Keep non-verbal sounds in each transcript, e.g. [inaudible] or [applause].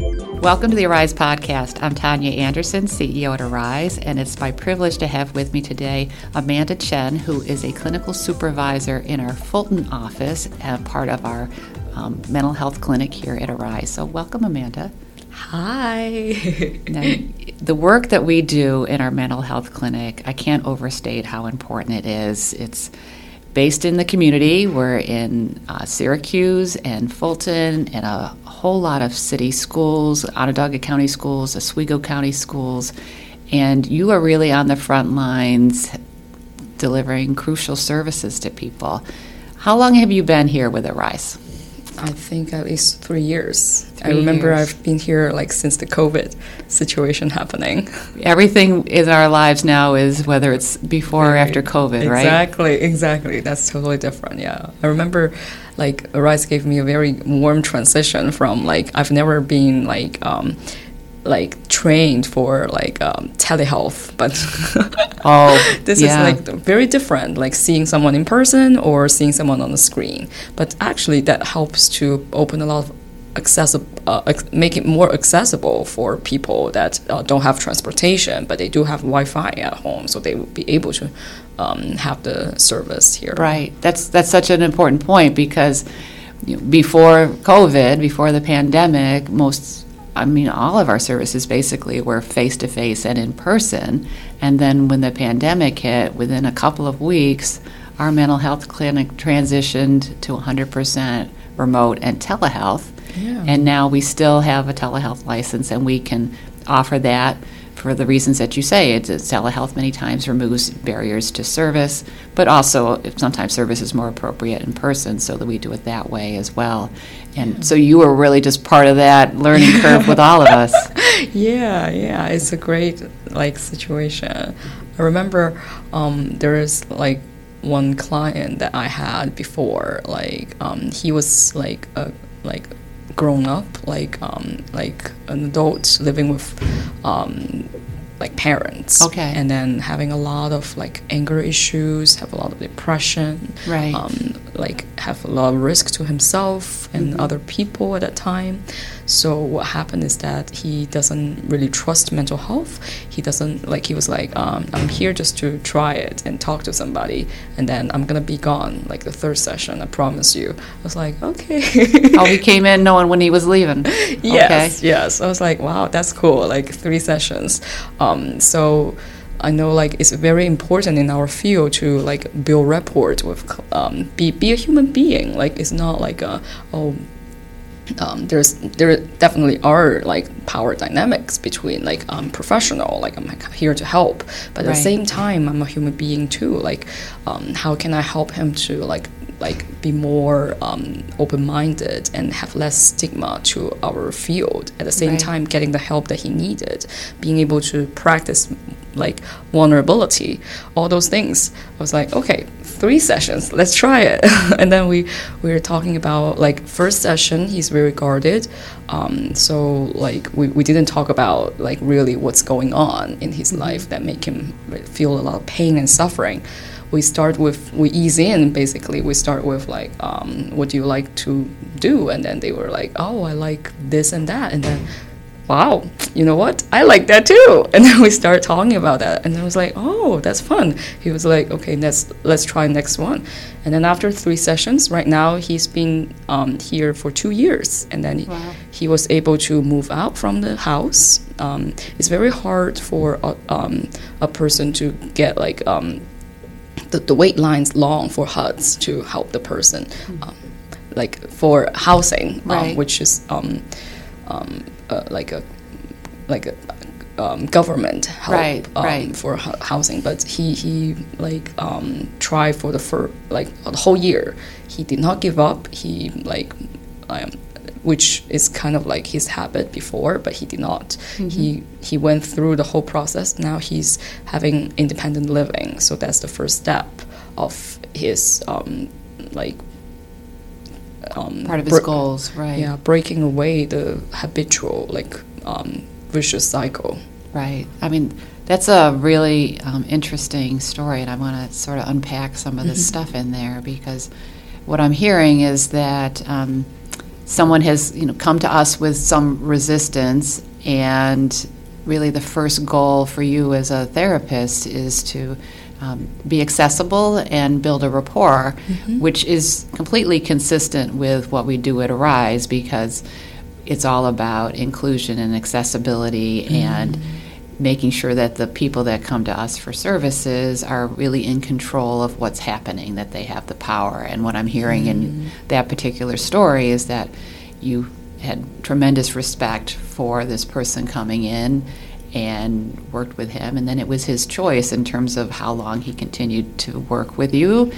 Welcome to the Arise podcast. I'm Tania Anderson, CEO at Arise, and it's my privilege to have with me today Amanda Chen, who is a clinical supervisor in our Fulton office and part of our um, mental health clinic here at Arise. So, welcome, Amanda. Hi. now, the work that we do in our mental health clinic, I can't overstate how important it is. It's based in the community. We're in uh, Syracuse and Fulton and a whole lot of city schools, Onondaga County schools, Oswego County schools, and you are really on the front lines delivering crucial services to people. How long have you been here with Arise? I think at least three years. Three I remember years. I've been here like since the COVID situation [laughs] happening. Everything in our lives now is whether it's before right. or after COVID, right? Exactly, exactly. That's totally different. Yeah, I remember like Arise gave me a very warm transition from like I've never been like. Um, like trained for like um, telehealth, but [laughs] oh, this yeah. is like very different. Like seeing someone in person or seeing someone on the screen. But actually, that helps to open a lot of accessible, uh, make it more accessible for people that uh, don't have transportation, but they do have Wi-Fi at home, so they will be able to um, have the service here. Right. That's that's such an important point because before COVID, before the pandemic, most I mean, all of our services basically were face to face and in person. And then when the pandemic hit, within a couple of weeks, our mental health clinic transitioned to 100% remote and telehealth. Yeah. And now we still have a telehealth license and we can offer that for the reasons that you say. It's, telehealth many times removes barriers to service, but also sometimes service is more appropriate in person, so that we do it that way as well. And so you were really just part of that learning curve with all of us. [laughs] Yeah, yeah, it's a great like situation. I remember um, there is like one client that I had before, like um, he was like a like grown up, like um, like an adult living with um, like parents. Okay. And then having a lot of like anger issues, have a lot of depression. Right. Um, like have a lot of risk to himself and mm-hmm. other people at that time. So what happened is that he doesn't really trust mental health. He doesn't like he was like, um, I'm here just to try it and talk to somebody, and then I'm gonna be gone like the third session. I promise you. I was like, okay. [laughs] oh, he came in knowing when he was leaving. Yes, okay. yes. I was like, wow, that's cool. Like three sessions. Um, so. I know like it's very important in our field to like build rapport with um, be be a human being. Like it's not like a oh um, there's there definitely are like power dynamics between like I'm um, professional, like I'm here to help, but at right. the same time I'm a human being too. Like, um, how can I help him to like like be more um, open-minded and have less stigma to our field at the same right. time getting the help that he needed being able to practice like vulnerability all those things. I was like okay three sessions let's try it. [laughs] And then we we were talking about like first session he's very guarded. Um, so like we, we didn't talk about like really what's going on in his mm-hmm. life that make him feel a lot of pain and suffering. We start with we ease in basically. We start with like um, what do you like to do? And then they were like oh i like this and that. And then wow you know what? I like that too. [laughs] And then we start talking about that. And i was like oh that's fun. He was like okay let's let's try next one. And then after three sessions right now he's been um, here for two years. And then wow. he, was able to move out from the house. Um, it's very hard for a, um, a person to get like um, the, the wait lines long for HUDs to help the person, mm-hmm. um, like for housing, um, right. which is um, um, uh, like a like a um, government help right, right. for housing. But he he like tried for the for like the whole year. He did not give up. He like which is kind of like his habit before, but he did not. Mm-hmm. He he went through the whole process. Now he's having independent living, so that's the first step of his um, like um, part of his goals, right? Yeah, breaking away the habitual like um, vicious cycle. Right. I mean, that's a really um, interesting story, and I want to sort of unpack some of the mm-hmm. stuff in there because what I'm hearing is that um, someone has you know come to us with some resistance and really the first goal for you as a therapist is to um, be accessible and build a rapport, mm-hmm. which is completely consistent with what we do at Arise because it's all about inclusion and accessibility mm-hmm. and making sure that the people that come to us for services are really in control of what's happening, that they have the power. And what I'm hearing in mm-hmm. that particular story is that you had tremendous respect for this person coming in and worked with him, and then it was his choice in terms of how long he continued to work with you.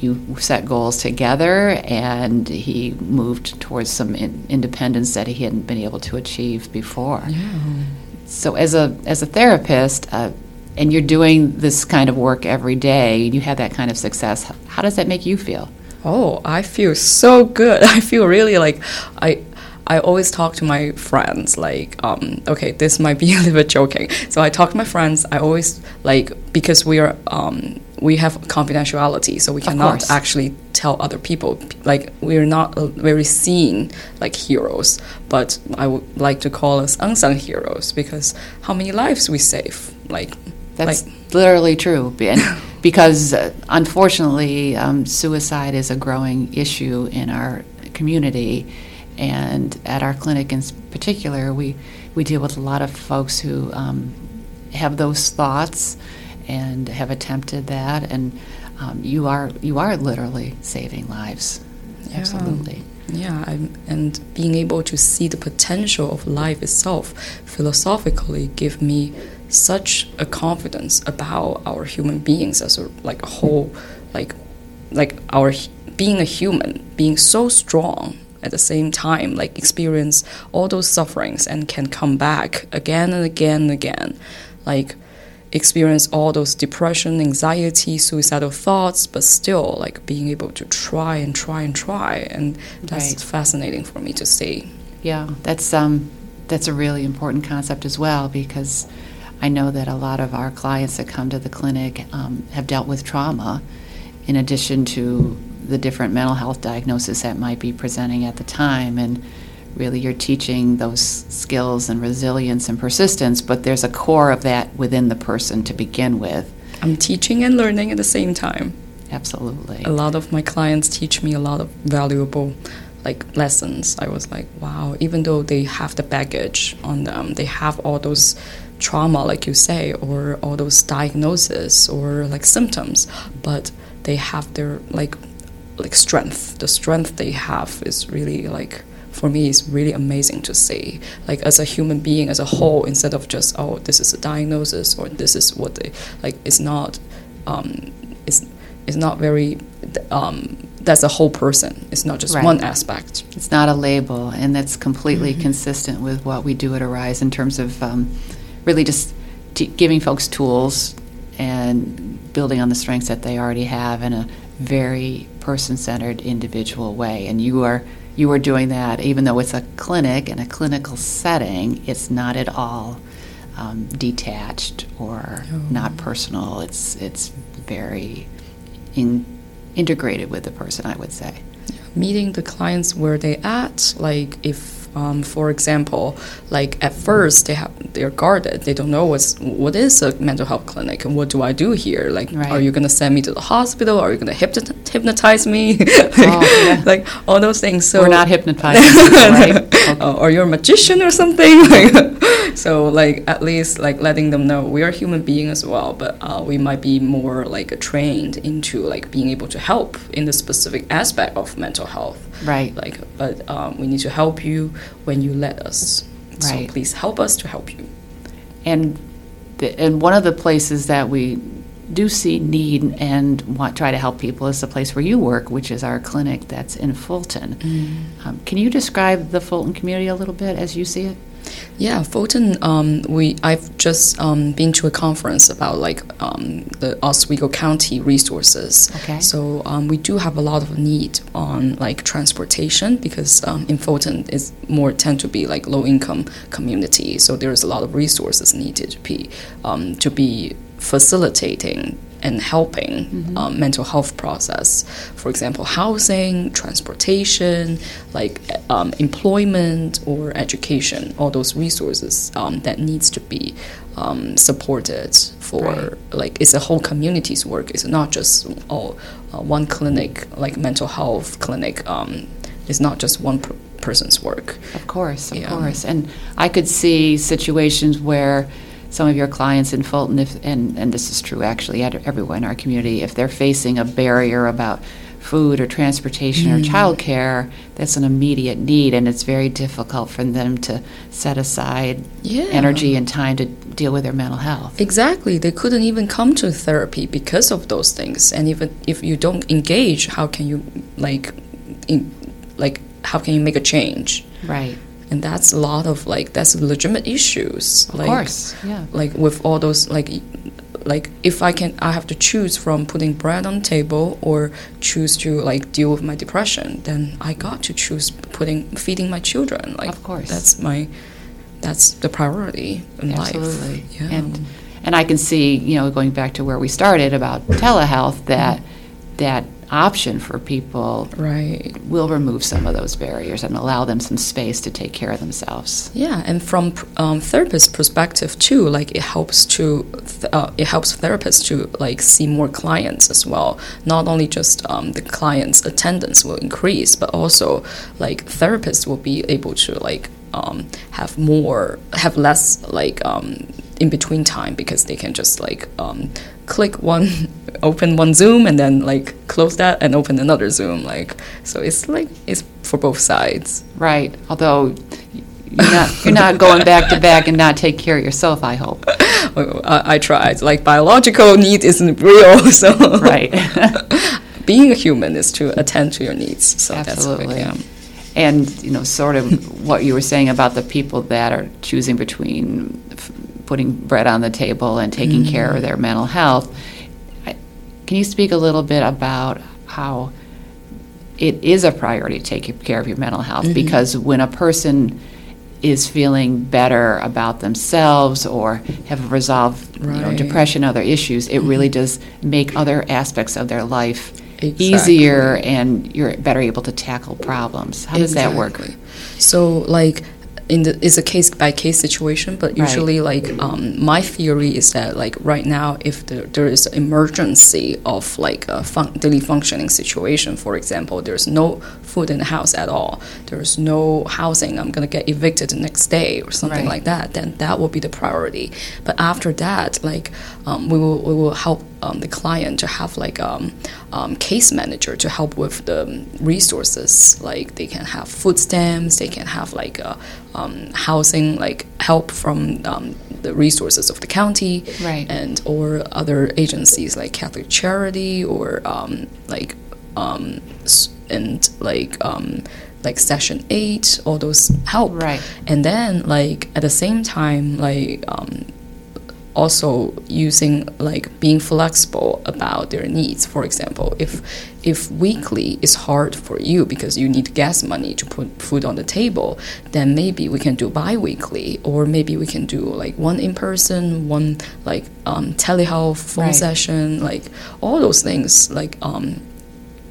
You set goals together, and he moved towards some in- independence that he hadn't been able to achieve before. So, as a as a therapist, uh, and you're doing this kind of work every day, and you have that kind of success. How does that make you feel? Oh, I feel so good. [laughs] I feel really like I. I always talk to my friends like, um, okay, this might be [laughs] a little bit joking. So I talk to my friends. I always like because we are um, we have confidentiality, so we cannot actually tell other people. Like we're not very seen like heroes, but I would like to call us unsung heroes because how many lives we save? Like That's like literally true. [laughs] Because uh, unfortunately, um, suicide is a growing issue in our community. And at our clinic in particular, we, we deal with a lot of folks who um, have those thoughts and have attempted that. And um, you, are, you are literally saving lives. Yeah. Absolutely. Yeah, I'm, and being able to see the potential of life itself philosophically give me such a confidence about our human beings as a like a whole, like like our being a human, being so strong at the same time, like experience all those sufferings and can come back again and again and again, like experience all those depression, anxiety, suicidal thoughts, but still like being able to try and try and try, and that's Right. fascinating for me to see. Yeah, that's um, that's a really important concept as well because I know that a lot of our clients that come to the clinic um, have dealt with trauma, in addition to the different mental health diagnoses that might be presenting at the time, and really you're teaching those skills and resilience and persistence, but there's a core of that within the person to begin with. I'm teaching and learning at the same time. Absolutely. A lot of my clients teach me a lot of valuable like lessons. I was like, wow, even though they have the baggage on them, they have all those trauma like you say or all those diagnoses or like symptoms, but they have their like like strength. The strength they have is really like for me is really amazing to see. Like as a human being as a whole, instead of just oh this is a diagnosis or this is what they like. It's not. Um, it's it's not very. Um, that's a whole person. It's not just Right. one aspect. It's not a label, and that's completely consistent with what we do at Arise in terms of um, really just t- giving folks tools and building on the strengths that they already have in a very person-centered, individual way. And you are you are doing that, even though it's a clinic and a clinical setting. It's not at all um, detached or not personal. It's it's very in, integrated with the person, I would say. meeting the clients where they at like if um, for example like at first they have they're guarded they don't know what's what is a mental health clinic and what do i do here like Right. are you going to send me to the hospital are you going to hypnotize me [laughs] like, Oh, yeah. like all those things so We're not [laughs] hypnotizing people, right? [laughs] uh, or you're a magician or something. Like, so like at least like letting them know we are human beings as well, but uh, we might be more like trained into like being able to help in the specific aspect of mental health. Right. Like, but um, we need to help you when you let us. So please help us to help you. And the, and one of the places that we do see need and want try to help people is the place where you work, which is our clinic that's in Fulton. Um, can you describe the Fulton community a little bit as you see it? Yeah, Fulton. Um, we I've just um, been to a conference about like um, the Oswego County resources. Okay. So um, we do have a lot of need on like transportation because um, in Fulton is more tend to be like low income community. So there is a lot of resources needed to be um, to be facilitating and helping um, mental health process. For example, housing, transportation, like um, employment or education, all those resources um, that needs to be um, supported for Right. like it's a whole community's work. It's not just oh, uh, one clinic like mental health clinic. Um, it's not just one per- person's work. Of course, of Yeah. course. And I could see situations where some of your clients in Fulton, if, and, and this is true actually at everyone in our community, if they're facing a barrier about food or transportation or mm. childcare, that's an immediate need, and it's very difficult for them to set aside Yeah. energy and time to deal with their mental health. Exactly. They couldn't even come to therapy because of those things. And even if you don't engage, how can you like, in, like how can you make a change? Right. And that's a lot of like that's legitimate issues. Of like, course. Yeah. Like with all those like, like if I can, I have to choose from putting bread on the table or choose to like deal with my depression. Then I got to choose putting feeding my children. Like Of course. that's my, that's the priority in Absolutely. life. Yeah. And and I can see, you know, going back to where we started about telehealth, that that option for people right. will remove some of those barriers and allow them some space to take care of themselves. Yeah, and from um, therapist perspective too, like it helps to uh, it helps therapists to like see more clients as well. Not only just um, the clients' attendance will increase, but also like therapists will be able to like um, have more have less like um, in between time because they can just like um, click one open one zoom and then like close that and open another zoom like so it's like it's for both sides Right. Although you're not you're not going back to back and not take care of yourself, I hope. [laughs] I, I tried. Like biological need isn't real, [laughs] so Right. [laughs] being a human is to attend to your needs. So Absolutely. that's what, yeah. And you know, sort of what you were saying about the people that are choosing between f- putting bread on the table and taking mm. care of their mental health. Can you speak a little bit about how it is a priority to take care of your mental health? Mm-hmm. Because when a person is feeling better about themselves or have resolved you know, depression, other issues, it really mm-hmm. does make other aspects of their life Exactly. easier and you're better able to tackle problems. How does that work? So like in the it's a case by case situation, but Right. usually like um, my theory is that like right now if there, there is emergency of like a fun- daily functioning situation, for example, there's no food in the house at all, there's no housing, I'm gonna get evicted the next day or something Right. like that, then that will be the priority. But after that, like um, we will we will help um, the client to have like um, um, case manager to help with the resources. Like they can have food stamps, they can have like a, um, housing like help from um, the resources of the county, Right. and or other agencies like Catholic Charity or um, like um, and like um, like Section Eight, all those help. Right. And then like at the same time, like um, also using like being flexible about their needs. For example, if if weekly is hard for you because you need gas money to put food on the table, then maybe we can do bi-weekly, or maybe we can do like one in person, one like um, telehealth phone Right. session, like all those things. Like, um,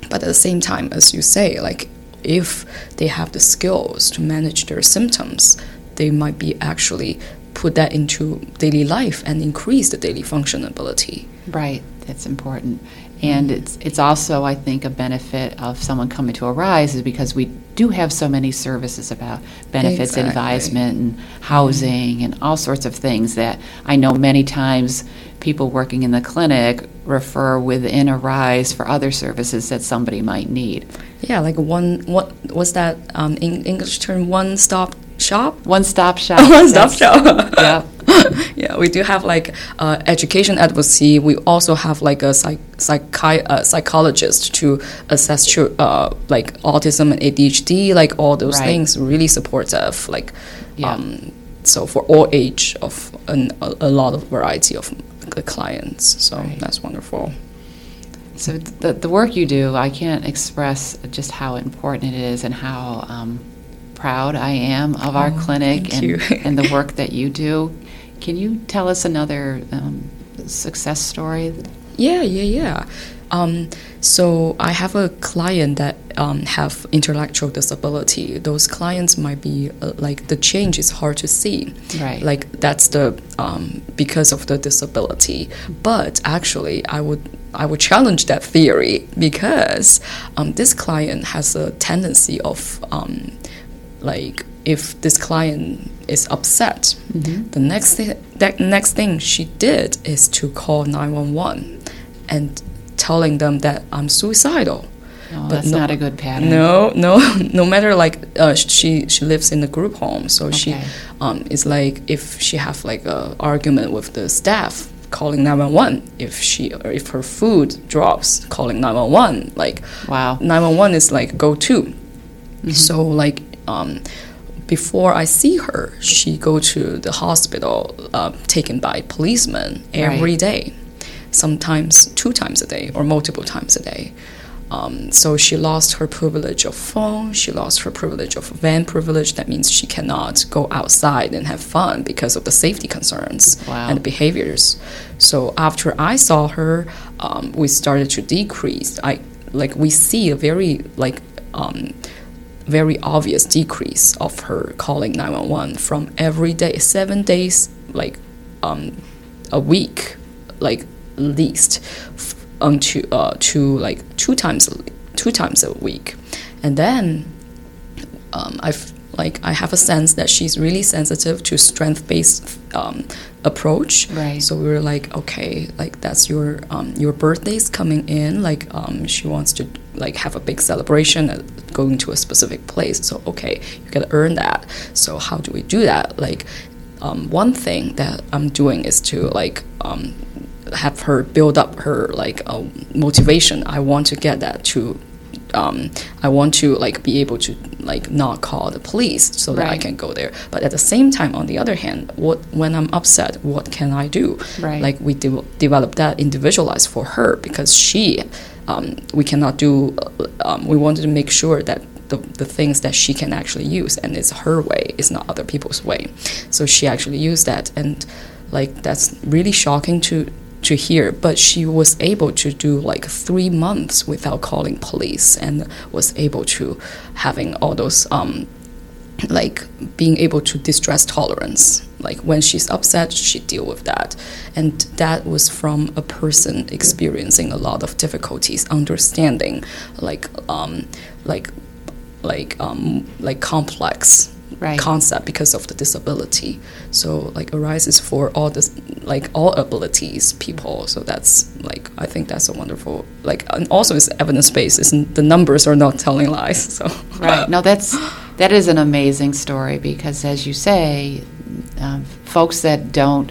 but at the same time, as you say, like if they have the skills to manage their symptoms, they might be actually put that into daily life and increase the daily functionability. Right, that's important. And it's it's also, I think, a benefit of someone coming to Arise is because we do have so many services about benefits, Exactly. advisement, and housing, and all sorts of things that I know many times people working in the clinic refer within Arise for other services that somebody might need. Yeah, like one what was that um, in English term? One stop shop. One stop shop. [laughs] One stop shop. [laughs] Yeah. [laughs] yeah, we do have like uh, education advocacy. We also have like a psych, psychi- uh, psychologist to assess chil- uh, like autism and ADHD, like all those Right. things. Really supportive, like Yeah. um, so for all age of an, a, a lot of variety of the clients. So Right. that's wonderful. So the, the work you do, I can't express just how important it is and how um, proud I am of our Oh, clinic and, [laughs] and the work that you do. Can you tell us another um, success story? Yeah, yeah, yeah. Um, so I have a client that um, have intellectual disability. Those clients might be uh, like the change is hard to see. Right. Like that's the um, because of the disability. But actually, I would I would challenge that theory because um, this client has a tendency of um, like if this client is upset, the next thing that next thing she did is to call nine one one and telling them that I'm suicidal. No, But that's no- not a good pattern. No, no, [laughs] no matter like uh, she she lives in a group home, so she um it's like if she have like a argument with the staff, calling nine one one. If she or if her food drops, calling nine one one. Like Wow. nine one one is like go to. Mm-hmm. So like um. Before I see her, she go to the hospital, uh, taken by policemen every Right. day sometimes two times a day or multiple times a day. Um, so she lost her privilege of phone. She lost her privilege of van privilege. That means she cannot go outside and have fun because of the safety concerns Wow. and behaviors. So after I saw her, um, we started to decrease. I like we see a very like um, very obvious decrease of her calling 911 from every day, seven days, like um, a week, like least, f- unto uh, to like two times two times a week, and then um, I've like I have a sense that she's really sensitive to strength based um, approach. Right. So we were like, okay, like that's your um, your birthday's coming in. Like um, she wants to like have a big celebration at going to a specific place. So okay, you gotta earn that. So how do we do that? Like um, one thing that I'm doing is to like um, have her build up her like uh, motivation. I want to get that to. Um, I want to like be able to like not call the police so that I can go there. But at the same time, on the other hand, what when I'm upset, what can I do? Right. Like we de- develop that individualized for her because she, um, we cannot do. Um, we wanted to make sure that the, the things that she can actually use and it's her way, it's not other people's way. So she actually used that, and like that's really shocking to to hear. But she was able to do like three months without calling police, and was able to having all those um, like being able to distress tolerance like when she's upset she deal with that and that was from a person experiencing a lot of difficulties understanding like um like like um like complex Right. concept because of the disability so like arises for all this like all abilities people so that's like i think that's a wonderful like and also it's evidence based isn't the numbers are not telling lies [laughs] so Right. No, that's that is an amazing story because, as you say, um, folks that don't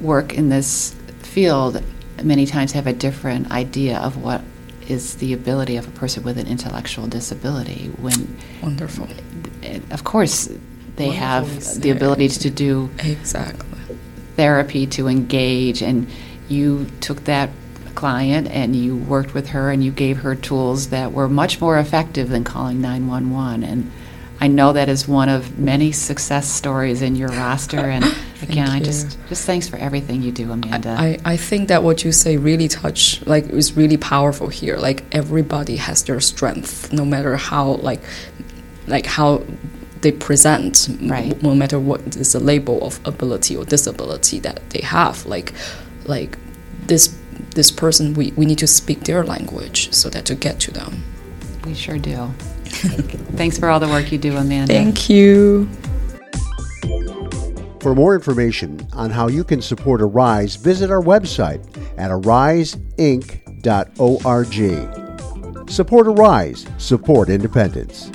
work in this field many times have a different idea of what is the ability of a person with an intellectual disability. When, wonderful of course, they Wonderful have the ability to do exactly therapy to engage and you took that client and you worked with her and you gave her tools that were much more effective than calling 911 and I know that is one of many success stories in your roster and [laughs] again I just just thanks for everything you do Amanda. I, I think that what you say really touch like is really powerful here. Like everybody has their strength no matter how like like how they present Right. no matter what is the label of ability or disability that they have. Like like this this person we, we need to speak their language so that to get to them we sure do thanks for all the work you do Amanda thank you For more information on how you can support Arise, visit our website at ariseinc.org. Support Arise, support independence.